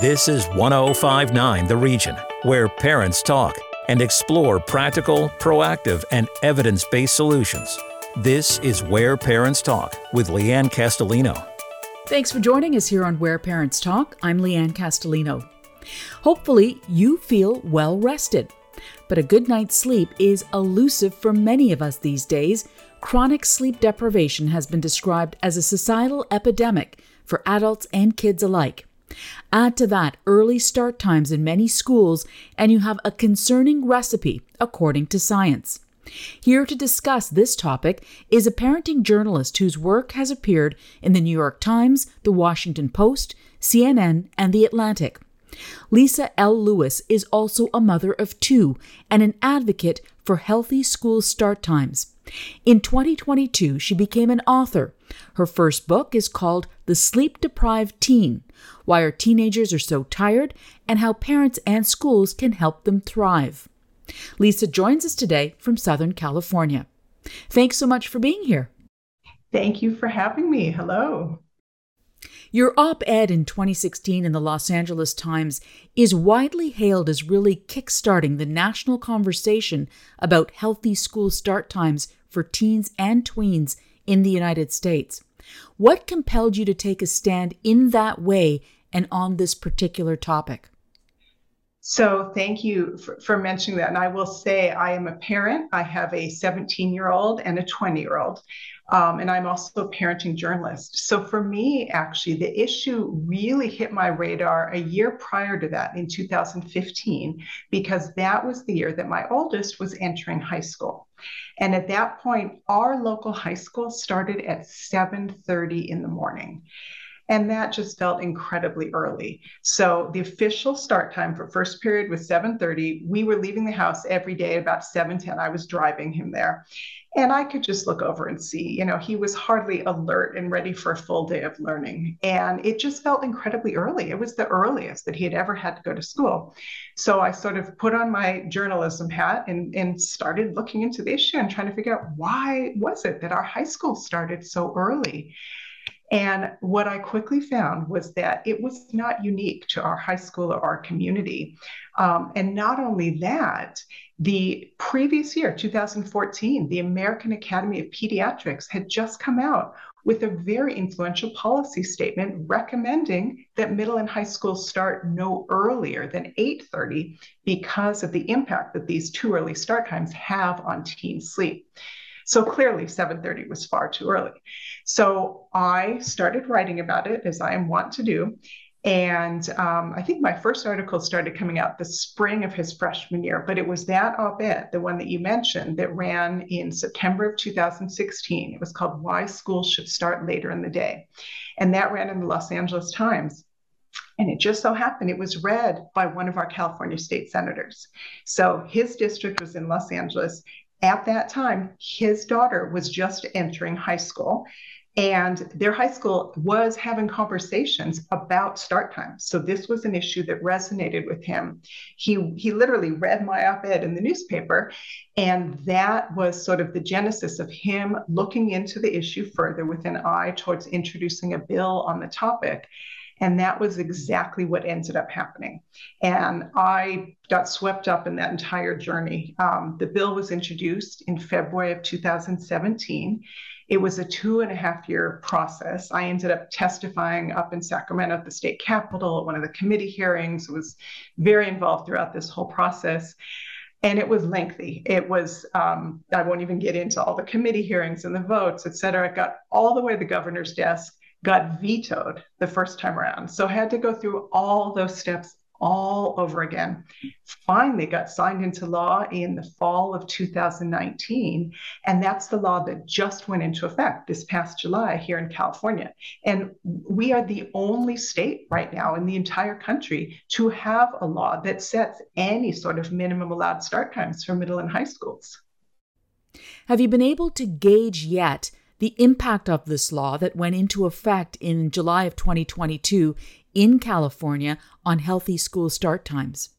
This is 1059 The Region, where parents talk and explore practical, proactive, and evidence based solutions. This is Where Parents Talk with Leanne Castellino. Thanks for joining us here on Where Parents Talk. I'm Leanne Castellino. Hopefully, you feel well rested. But a good night's sleep is elusive for many of us these days. Chronic sleep deprivation has been described as a societal epidemic for adults and kids alike. Add to that early start times in many schools, and you have a concerning recipe, according to science. Here to discuss this topic is a parenting journalist whose work has appeared in the New York Times, the Washington Post, CNN, and The Atlantic. Lisa L. Lewis is also a mother of two and an advocate for healthy school start times. In 2022, she became an author. Her first book is called The Sleep Deprived Teen Why Our Teenagers Are So Tired and How Parents and Schools Can Help Them Thrive. Lisa joins us today from Southern California. Thanks so much for being here. Thank you for having me. Hello. Your op ed in 2016 in the Los Angeles Times is widely hailed as really kickstarting the national conversation about healthy school start times for teens and tweens in the United States. What compelled you to take a stand in that way and on this particular topic? So, thank you for, for, mentioning that. And I will say, I am a parent. I have a 17 year old and a 20 year old. Um, and I'm also a parenting journalist. So for me, actually, the issue really hit my radar a year prior to that in 2015, because that was the year that my oldest was entering high school. And at that point, our local high school started at 7:30 in the morning. And that just felt incredibly early. So the official start time for first period was 7:30. We were leaving the house every day at about 7:10. I was driving him there. And I could just look over and see, you know, he was hardly alert and ready for a full day of learning. And it just felt incredibly early. It was the earliest that he had ever had to go to school. So I sort of put on my journalism hat and, and started looking into the issue and trying to figure out why was it that our high school started so early? And what I quickly found was that it was not unique to our high school or our community. Um, and not only that, the previous year, 2014, the American Academy of Pediatrics had just come out with a very influential policy statement recommending that middle and high schools start no earlier than 8:30 because of the impact that these too early start times have on teen sleep. So clearly 7:30 was far too early. So I started writing about it as I am wont to do and um, I think my first article started coming out the spring of his freshman year, but it was that op ed, the one that you mentioned, that ran in September of 2016. It was called Why Schools Should Start Later in the Day. And that ran in the Los Angeles Times. And it just so happened it was read by one of our California state senators. So his district was in Los Angeles. At that time, his daughter was just entering high school and their high school was having conversations about start times. So this was an issue that resonated with him. He he literally read my op-ed in the newspaper, and that was sort of the genesis of him looking into the issue further with an eye towards introducing a bill on the topic. And that was exactly what ended up happening. And I got swept up in that entire journey. Um, the bill was introduced in February of 2017. It was a two and a half year process. I ended up testifying up in Sacramento at the state capitol at one of the committee hearings. Was very involved throughout this whole process. And it was lengthy. It was, um, I won't even get into all the committee hearings and the votes, et cetera. It got all the way to the governor's desk, got vetoed the first time around. So I had to go through all those steps all over again. Finally got signed into law in the fall of 2019. And that's the law that just went into effect this past July here in California. And we are the only state right now in the entire country to have a law that sets any sort of minimum allowed start times for middle and high schools. Have you been able to gauge yet? The impact of this law that went into effect in July of 2022 in California on healthy school start times?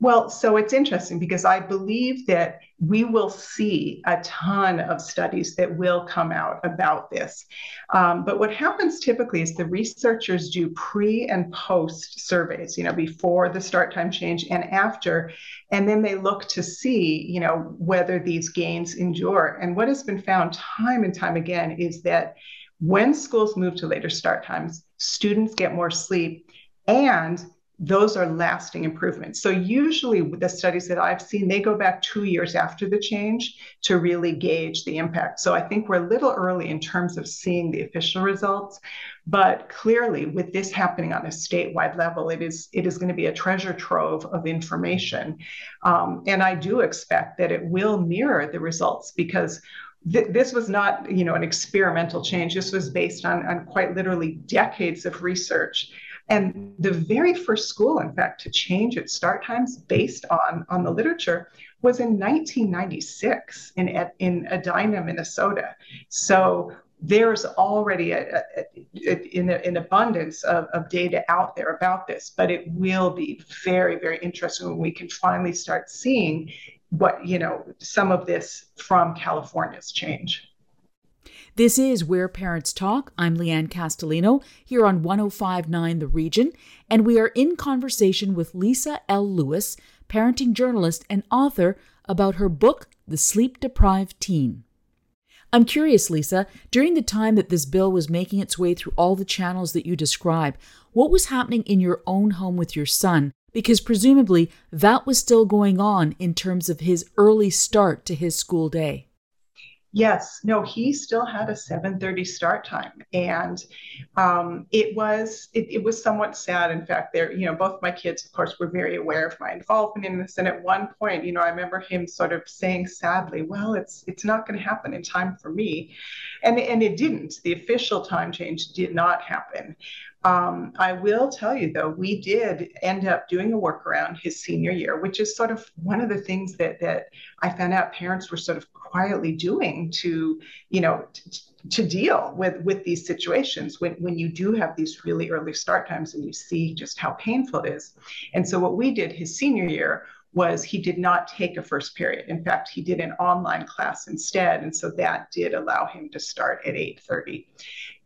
Well, so it's interesting because I believe that we will see a ton of studies that will come out about this. Um, but what happens typically is the researchers do pre and post surveys, you know, before the start time change and after, and then they look to see, you know, whether these gains endure. And what has been found time and time again is that when schools move to later start times, students get more sleep and those are lasting improvements. So usually with the studies that I've seen, they go back two years after the change to really gauge the impact. So I think we're a little early in terms of seeing the official results, but clearly with this happening on a statewide level, it is it is going to be a treasure trove of information, um, and I do expect that it will mirror the results because this was not you know an experimental change this was based on, on quite literally decades of research and the very first school, in fact, to change its start times based on, on the literature was in 1996 in, in Edina, Minnesota. So there's already a, a, a, an, an abundance of, of data out there about this, but it will be very, very interesting when we can finally start seeing what, you know, some of this from California's change. This is Where Parents Talk. I'm Leanne Castellino here on 1059 The Region, and we are in conversation with Lisa L. Lewis, parenting journalist and author, about her book, The Sleep Deprived Teen. I'm curious, Lisa, during the time that this bill was making its way through all the channels that you describe, what was happening in your own home with your son? Because presumably that was still going on in terms of his early start to his school day. Yes, no, he still had a 7:30 start time, and um, it was it, it, was somewhat sad. In fact, there, you know, both my kids, of course, were very aware of my involvement in this. And at one point, you know, I remember him sort of saying sadly, "Well, it's it's not going to happen in time for me," and and it didn't. The official time change did not happen. Um, I will tell you though, we did end up doing a workaround his senior year, which is sort of one of the things that that I found out parents were sort of quietly doing to, you know, t- to deal with with these situations when when you do have these really early start times and you see just how painful it is. And so what we did his senior year was he did not take a first period. In fact, he did an online class instead, and so that did allow him to start at 8:30.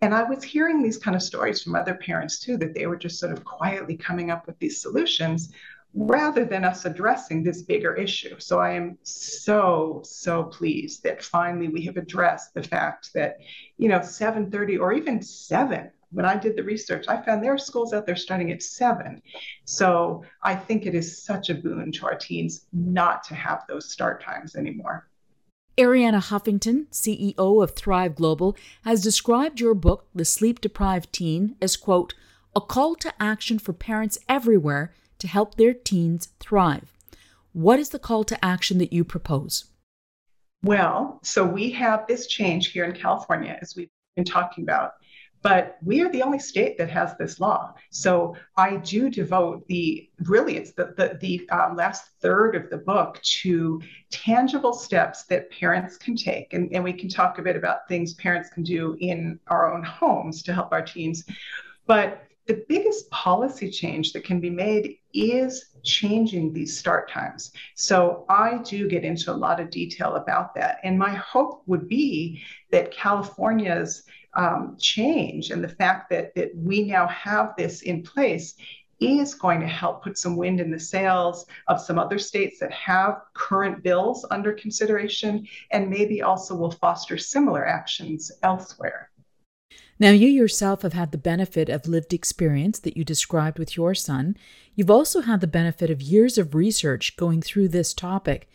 And I was hearing these kind of stories from other parents too that they were just sort of quietly coming up with these solutions rather than us addressing this bigger issue. So I am so so pleased that finally we have addressed the fact that you know 7:30 or even 7 when I did the research, I found there are schools out there starting at seven. So I think it is such a boon to our teens not to have those start times anymore. Arianna Huffington, CEO of Thrive Global, has described your book, The Sleep Deprived Teen, as, quote, a call to action for parents everywhere to help their teens thrive. What is the call to action that you propose? Well, so we have this change here in California, as we've been talking about. But we are the only state that has this law. So I do devote the really it's the the, the um, last third of the book to tangible steps that parents can take, and, and we can talk a bit about things parents can do in our own homes to help our teens. But the biggest policy change that can be made is changing these start times. So I do get into a lot of detail about that. And my hope would be that California's um, change and the fact that, that we now have this in place is going to help put some wind in the sails of some other states that have current bills under consideration and maybe also will foster similar actions elsewhere. Now, you yourself have had the benefit of lived experience that you described with your son. You've also had the benefit of years of research going through this topic.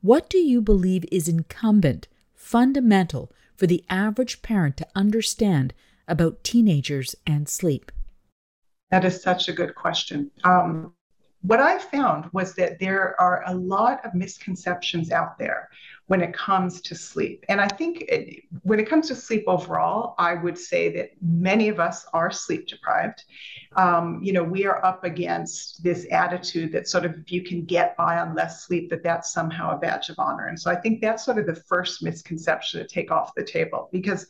What do you believe is incumbent, fundamental for the average parent to understand about teenagers and sleep? That is such a good question. Um, what I found was that there are a lot of misconceptions out there when it comes to sleep. And I think it, when it comes to sleep overall, I would say that many of us are sleep deprived. Um, you know, we are up against this attitude that sort of if you can get by on less sleep, that that's somehow a badge of honor. And so I think that's sort of the first misconception to take off the table because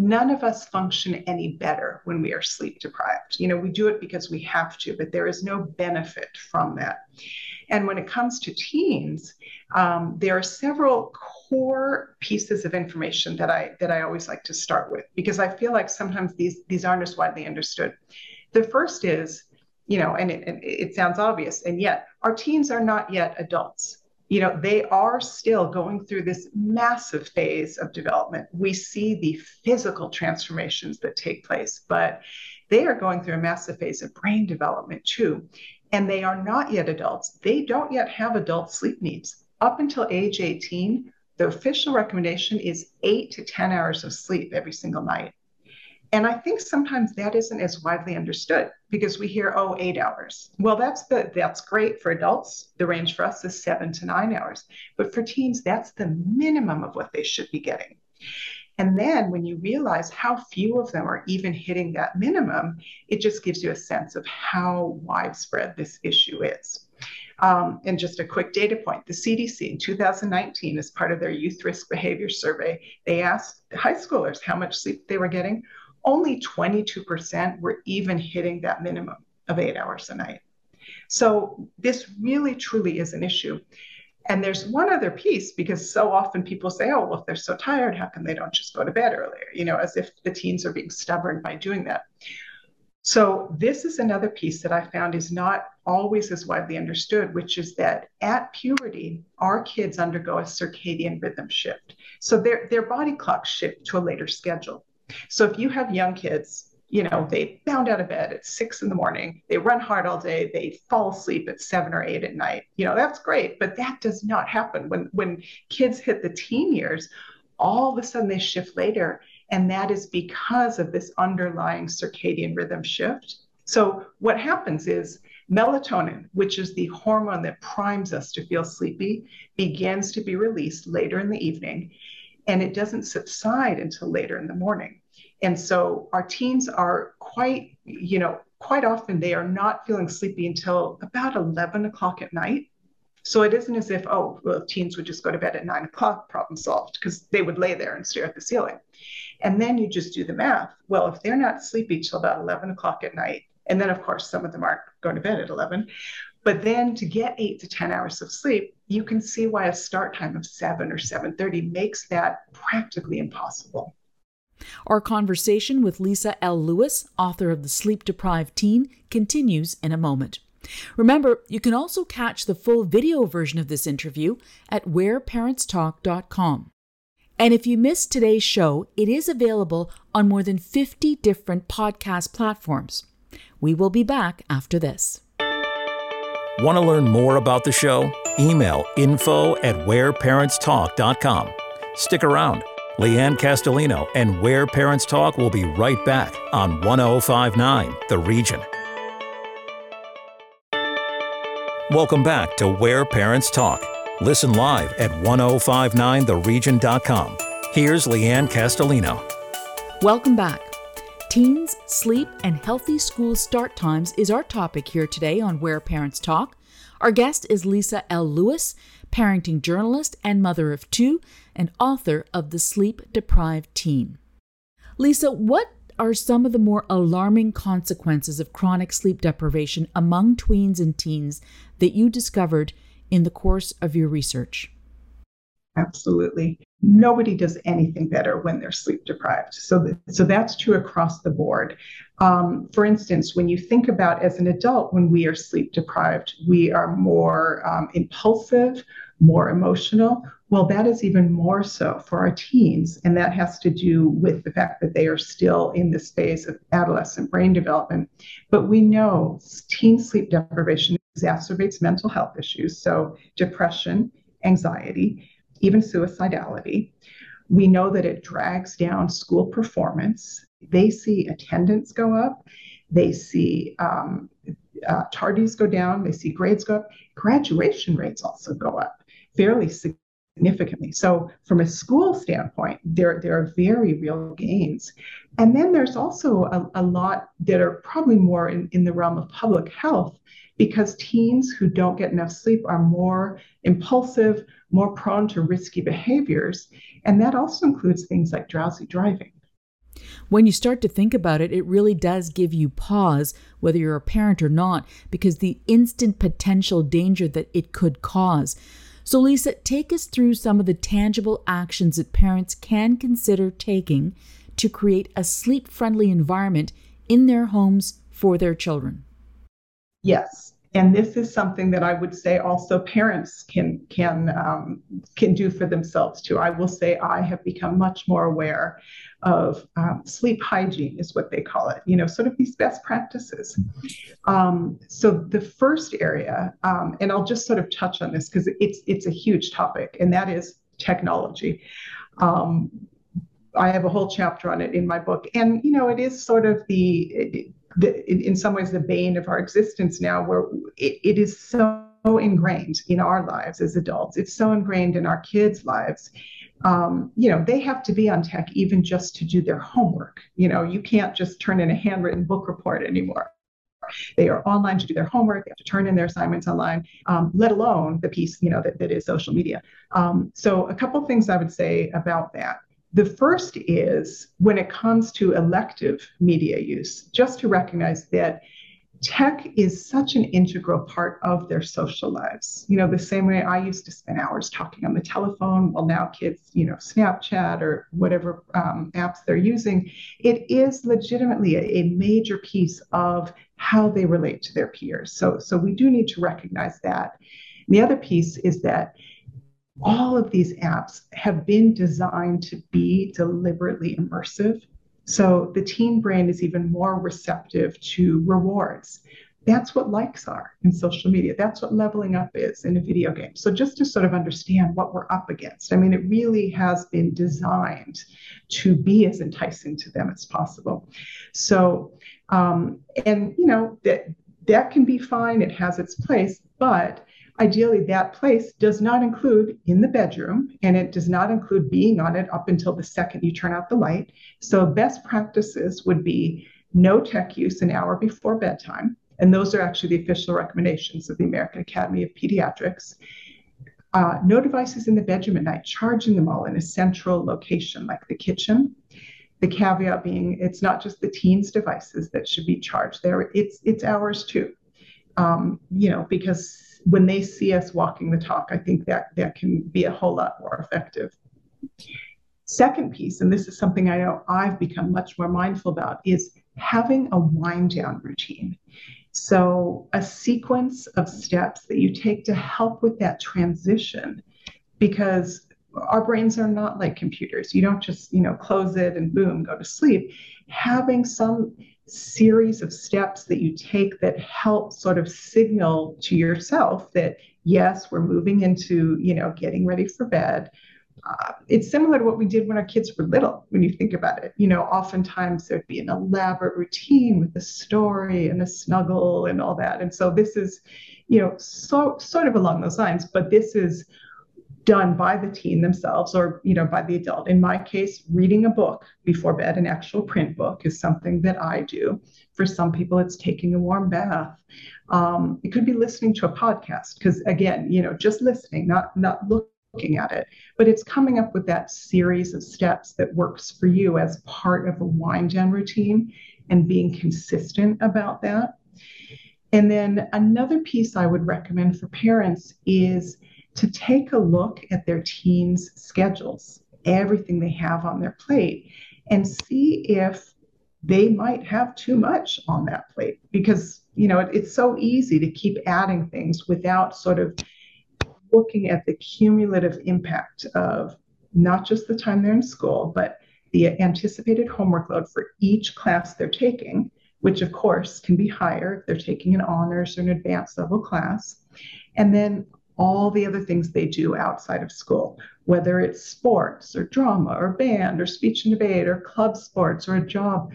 none of us function any better when we are sleep deprived. You know, we do it because we have to, but there is no benefit from that. And when it comes to teens, um, there are several core pieces of information that I that I always like to start with because I feel like sometimes these these aren't as widely understood. The first is, you know, and it, it sounds obvious, and yet our teens are not yet adults you know, they are still going through this massive phase of development. We see the physical transformations that take place, but they are going through a massive phase of brain development too. And they are not yet adults. They don't yet have adult sleep needs. Up until age 18, the official recommendation is eight to 10 hours of sleep every single night. And I think sometimes that isn't as widely understood because we hear, oh, eight hours. Well, that's the that's great for adults. The range for us is seven to nine hours. But for teens, that's the minimum of what they should be getting. And then when you realize how few of them are even hitting that minimum, it just gives you a sense of how widespread this issue is. Um, and just a quick data point the CDC in 2019, as part of their youth risk behavior survey, they asked high schoolers how much sleep they were getting only 22% were even hitting that minimum of eight hours a night. So this really, truly is an issue. And there's one other piece because so often people say, oh, well, if they're so tired, how come they don't just go to bed earlier? You know, as if the teens are being stubborn by doing that. So, this is another piece that I found is not always as widely understood, which is that at puberty, our kids undergo a circadian rhythm shift. So, their, their body clocks shift to a later schedule. So if you have young kids, you know, they bound out of bed at six in the morning, they run hard all day, they fall asleep at seven or eight at night. You know, that's great, but that does not happen. When when kids hit the teen years, all of a sudden they shift later. And that is because of this underlying circadian rhythm shift. So what happens is melatonin, which is the hormone that primes us to feel sleepy, begins to be released later in the evening and it doesn't subside until later in the morning. And so our teens are quite, you know, quite often they are not feeling sleepy until about 11 o'clock at night. So it isn't as if, oh, well, teens would just go to bed at nine o'clock, problem solved, because they would lay there and stare at the ceiling. And then you just do the math. Well, if they're not sleepy till about 11 o'clock at night, and then of course some of them aren't going to bed at 11, but then to get eight to 10 hours of sleep, you can see why a start time of 7 or 7.30 makes that practically impossible. Our conversation with Lisa L. Lewis, author of The Sleep Deprived Teen, continues in a moment. Remember, you can also catch the full video version of this interview at whereparentstalk.com. And if you missed today's show, it is available on more than 50 different podcast platforms. We will be back after this. Want to learn more about the show? Email info at whereparentstalk.com. Stick around. Leanne Castellino and Where Parents Talk will be right back on 1059 The Region. Welcome back to Where Parents Talk. Listen live at 1059theregion.com. Here's Leanne Castellino. Welcome back. Teens, sleep, and healthy school start times is our topic here today on Where Parents Talk. Our guest is Lisa L. Lewis, parenting journalist and mother of two, and author of The Sleep Deprived Teen. Lisa, what are some of the more alarming consequences of chronic sleep deprivation among tweens and teens that you discovered in the course of your research? Absolutely. Nobody does anything better when they're sleep deprived. So, th- so that's true across the board. Um, for instance, when you think about as an adult, when we are sleep deprived, we are more um, impulsive, more emotional. Well, that is even more so for our teens. And that has to do with the fact that they are still in this phase of adolescent brain development. But we know teen sleep deprivation exacerbates mental health issues, so depression, anxiety even suicidality. We know that it drags down school performance. They see attendance go up, they see um, uh, tardies go down, they see grades go up, graduation rates also go up fairly significantly. So, from a school standpoint, there, there are very real gains. And then there's also a, a lot that are probably more in, in the realm of public health because teens who don't get enough sleep are more impulsive, more prone to risky behaviors. And that also includes things like drowsy driving. When you start to think about it, it really does give you pause, whether you're a parent or not, because the instant potential danger that it could cause. So, Lisa, take us through some of the tangible actions that parents can consider taking to create a sleep friendly environment in their homes for their children. Yes. And this is something that I would say also parents can can um, can do for themselves too. I will say I have become much more aware of um, sleep hygiene is what they call it. You know, sort of these best practices. Um, so the first area, um, and I'll just sort of touch on this because it's it's a huge topic, and that is technology. Um, I have a whole chapter on it in my book, and you know, it is sort of the the, in, in some ways the bane of our existence now, where it, it is so ingrained in our lives as adults. It's so ingrained in our kids' lives. Um, you know, they have to be on tech even just to do their homework. You know, you can't just turn in a handwritten book report anymore. They are online to do their homework. They have to turn in their assignments online, um, let alone the piece, you know, that, that is social media. Um, so a couple things I would say about that. The first is when it comes to elective media use, just to recognize that tech is such an integral part of their social lives. You know, the same way I used to spend hours talking on the telephone, well, now kids, you know, Snapchat or whatever um, apps they're using, it is legitimately a, a major piece of how they relate to their peers. So, so we do need to recognize that. the other piece is that all of these apps have been designed to be deliberately immersive. So the teen brain is even more receptive to rewards. That's what likes are in social media. That's what leveling up is in a video game. So, just to sort of understand what we're up against, I mean, it really has been designed to be as enticing to them as possible. So, um, and you know, that that can be fine, it has its place, but Ideally, that place does not include in the bedroom and it does not include being on it up until the second you turn out the light. So, best practices would be no tech use an hour before bedtime. And those are actually the official recommendations of the American Academy of Pediatrics. Uh, no devices in the bedroom at night, charging them all in a central location like the kitchen. The caveat being it's not just the teens' devices that should be charged there, it's, it's ours too. Um, you know, because when they see us walking the talk, I think that that can be a whole lot more effective. Second piece, and this is something I know I've become much more mindful about, is having a wind down routine. So, a sequence of steps that you take to help with that transition, because our brains are not like computers. You don't just, you know, close it and boom, go to sleep. Having some series of steps that you take that help sort of signal to yourself that yes we're moving into you know getting ready for bed. Uh, it's similar to what we did when our kids were little when you think about it. You know oftentimes there'd be an elaborate routine with a story and a snuggle and all that. And so this is you know so sort of along those lines but this is done by the teen themselves or you know by the adult. In my case reading a book before bed an actual print book is something that i do. For some people it's taking a warm bath. Um, it could be listening to a podcast because again you know just listening not not looking at it. But it's coming up with that series of steps that works for you as part of a wind down routine and being consistent about that. And then another piece i would recommend for parents is to take a look at their teens' schedules, everything they have on their plate, and see if they might have too much on that plate. Because you know it, it's so easy to keep adding things without sort of looking at the cumulative impact of not just the time they're in school but the anticipated homework load for each class they're taking which of course can be higher if they're taking an honors or an advanced level class. And then all the other things they do outside of school, whether it's sports or drama or band or speech and debate or club sports or a job.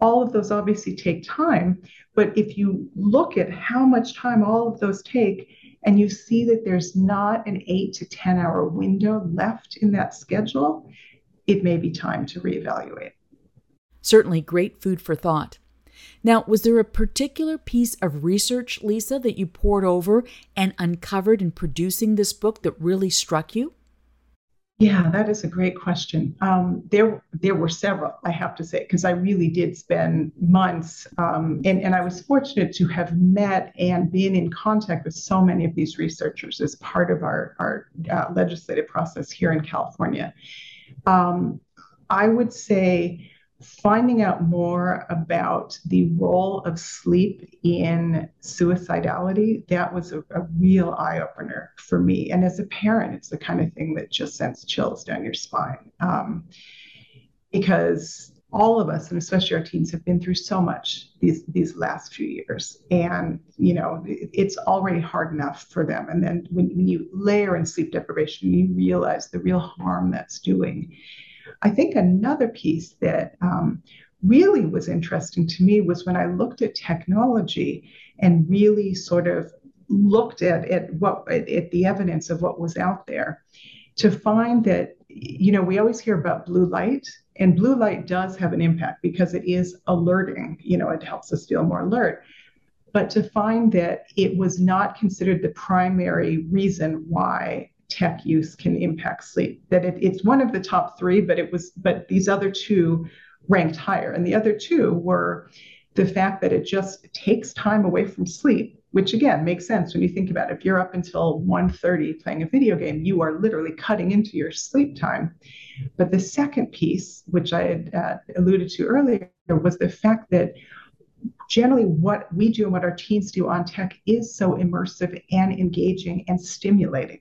All of those obviously take time. But if you look at how much time all of those take, and you see that there's not an eight to 10 hour window left in that schedule, it may be time to reevaluate. Certainly great food for thought. Now, was there a particular piece of research, Lisa, that you pored over and uncovered in producing this book that really struck you? Yeah, that is a great question. Um, there, there were several, I have to say, because I really did spend months, um, and, and I was fortunate to have met and been in contact with so many of these researchers as part of our, our uh, legislative process here in California. Um, I would say finding out more about the role of sleep in suicidality, that was a, a real eye opener for me. And as a parent, it's the kind of thing that just sends chills down your spine. Um, because all of us, and especially our teens, have been through so much these these last few years, and you know it's already hard enough for them. And then when, when you layer in sleep deprivation, you realize the real harm that's doing. I think another piece that um, really was interesting to me was when I looked at technology and really sort of looked at, at what at, at the evidence of what was out there to find that you know we always hear about blue light and blue light does have an impact because it is alerting you know it helps us feel more alert. But to find that it was not considered the primary reason why tech use can impact sleep. That it, it's one of the top three, but it was but these other two ranked higher, and the other two were the fact that it just takes time away from sleep which again makes sense when you think about it. If you're up until 1.30 playing a video game, you are literally cutting into your sleep time. But the second piece, which I had uh, alluded to earlier, was the fact that generally what we do and what our teens do on tech is so immersive and engaging and stimulating.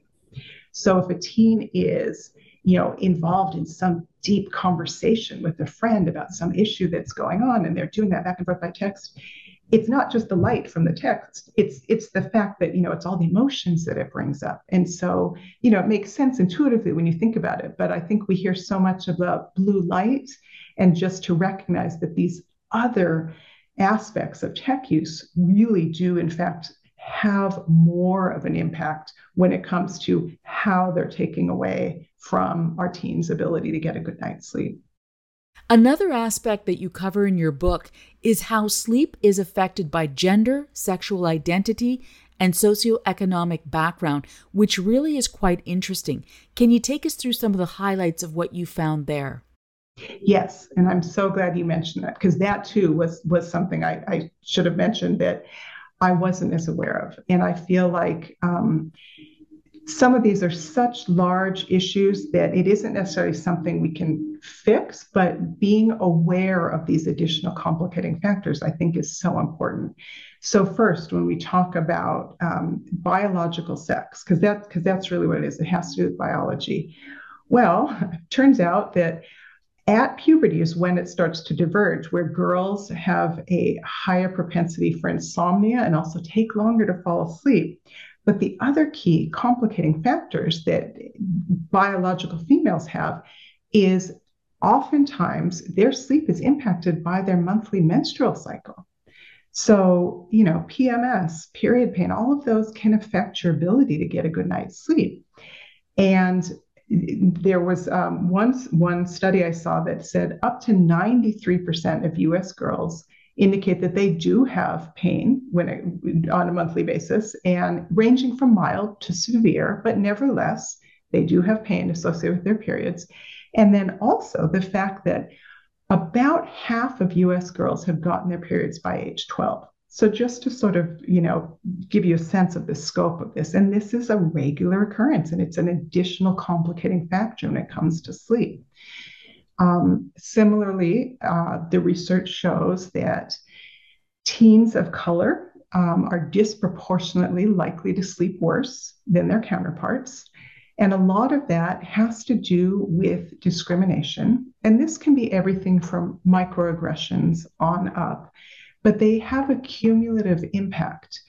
So if a teen is, you know, involved in some deep conversation with a friend about some issue that's going on and they're doing that back and forth by text, it's not just the light from the text. It's it's the fact that you know it's all the emotions that it brings up. And so you know it makes sense intuitively when you think about it but i think we hear so much about blue light and just to recognize that these other aspects of tech use really do in fact have more of an impact when it comes to how they're taking away from our teens' ability to get a good night's sleep. Another aspect that you cover in your book is how sleep is affected by gender, sexual identity, and socioeconomic background, which really is quite interesting. Can you take us through some of the highlights of what you found there? Yes, and I'm so glad you mentioned that because that too was was something I, I should have mentioned that I wasn't as aware of. And I feel like um, some of these are such large issues that it isn't necessarily something we can fix, but being aware of these additional complicating factors, I think, is so important. So first, when we talk about um, biological sex, because that, because that's really what it is, it has to do with biology. Well, turns out that at puberty is when it starts to diverge, where girls have a higher propensity for insomnia and also take longer to fall asleep. But the other key complicating factors that biological females have is oftentimes their sleep is impacted by their monthly menstrual cycle. So, you know, PMS, period pain, all of those can affect your ability to get a good night's sleep. And there was um, one, one study I saw that said up to 93% of US girls indicate that they do have pain when it, on a monthly basis and ranging from mild to severe, but nevertheless, they do have pain associated with their periods. And then also the fact that about half of US girls have gotten their periods by age 12. So just to sort of, you know, give you a sense of the scope of this, and this is a regular occurrence, and it's an additional complicating factor when it comes to sleep. Um, similarly, uh, the research shows that teens of color um, are disproportionately likely to sleep worse than their counterparts. And a lot of that has to do with discrimination. And this can be everything from microaggressions on up but they have a cumulative impact.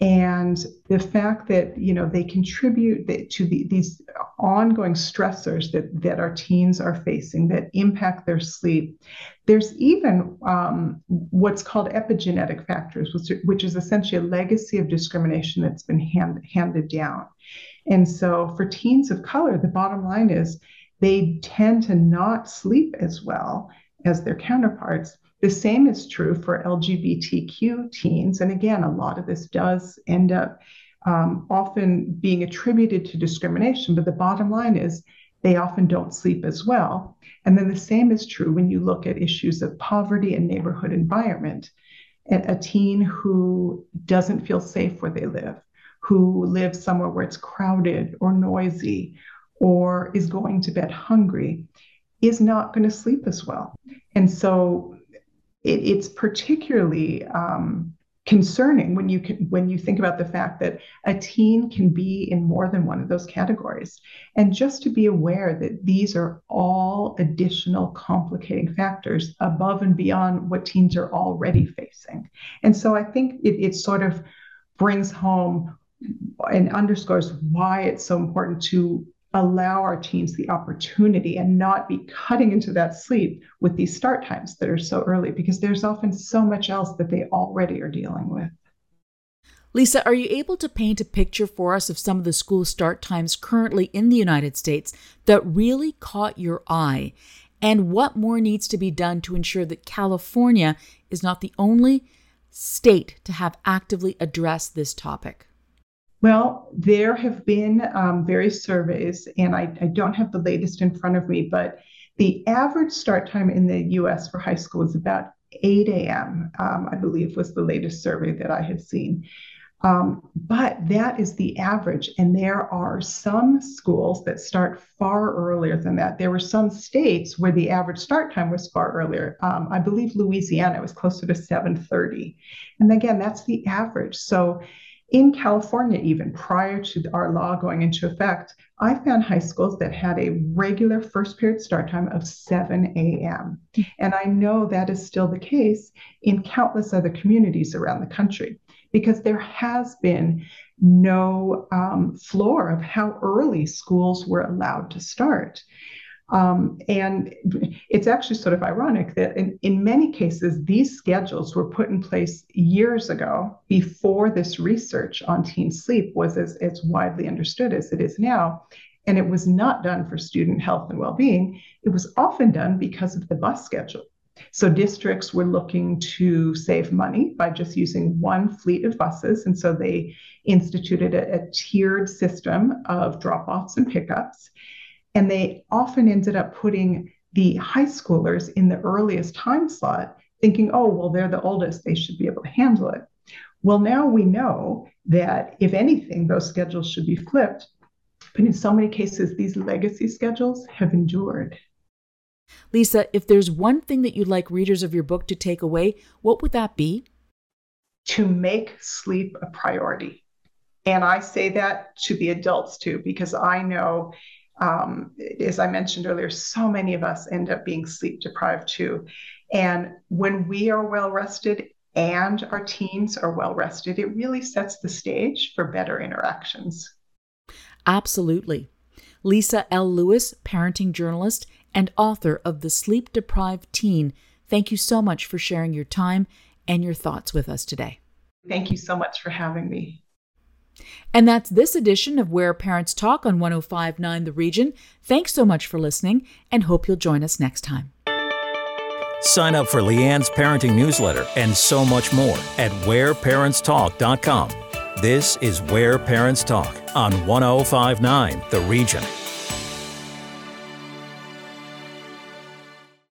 And the fact that you know they contribute to the, these ongoing stressors that that our teens are facing that impact their sleep. There's even um, what's called epigenetic factors which, which is essentially a legacy of discrimination that's been hand, handed down. And so for teens of color the bottom line is they tend to not sleep as well as their counterparts the same is true for LGBTQ teens. And again, a lot of this does end up um, often being attributed to discrimination. But the bottom line is they often don't sleep as well. And then the same is true when you look at issues of poverty and neighborhood environment. A teen who doesn't feel safe where they live, who lives somewhere where it's crowded or noisy, or is going to bed hungry, is not going to sleep as well. And so it, it's particularly um, concerning when you can, when you think about the fact that a teen can be in more than one of those categories. And just to be aware that these are all additional complicating factors above and beyond what teens are already facing. And so i think it, it sort of brings home and underscores why it's so important to allow our teens the opportunity and not be cutting into that sleep with these start times that are so early because there's often so much else that they already are dealing with. Lisa, are you able to paint a picture for us of some of the school start times currently in the United States that really caught your eye? And what more needs to be done to ensure that California is not the only state to have actively addressed this topic? Well, there have been um, various surveys, and I, I, don't have the latest in front of me, but the average start time in the US for high school is about 8 a.m., um, I believe was the latest survey that I had seen. Um, but that is the average, and there are some schools that start far earlier than that. There were some states where the average start time was far earlier. Um, I believe Louisiana was closer to 7:30, and again, that's the average. So in California, even prior to our law going into effect, I found high schools that had a regular first period start time of 7 a.m. And I know that is still the case in countless other communities around the country because there has been no um, floor of how early schools were allowed to start. Um, and it's actually sort of ironic that in, in many cases, these schedules were put in place years ago before this research on teen sleep was as, as widely understood as it is now. And it was not done for student health and well being, it was often done because of the bus schedule. So districts were looking to save money by just using one fleet of buses. And so they instituted a, a tiered system of drop offs and pickups. And they often ended up putting the high schoolers in the earliest time slot, thinking, oh, well, they're the oldest, they should be able to handle it. Well, now we know that if anything, those schedules should be flipped. But in so many cases, these legacy schedules have endured. Lisa, if there's one thing that you'd like readers of your book to take away, what would that be? To make sleep a priority. And I say that to the adults too, because I know um, as I mentioned earlier, so many of us end up being sleep deprived too. And when we are well rested and our teens are well rested, it really sets the stage for better interactions. Absolutely. Lisa L. Lewis, parenting journalist and author of The Sleep Deprived Teen, thank you so much for sharing your time and your thoughts with us today. Thank you so much for having me. And that's this edition of Where Parents Talk on 1059 The Region. Thanks so much for listening and hope you'll join us next time. Sign up for Leanne's parenting newsletter and so much more at whereparentstalk.com. This is Where Parents Talk on 1059 The Region.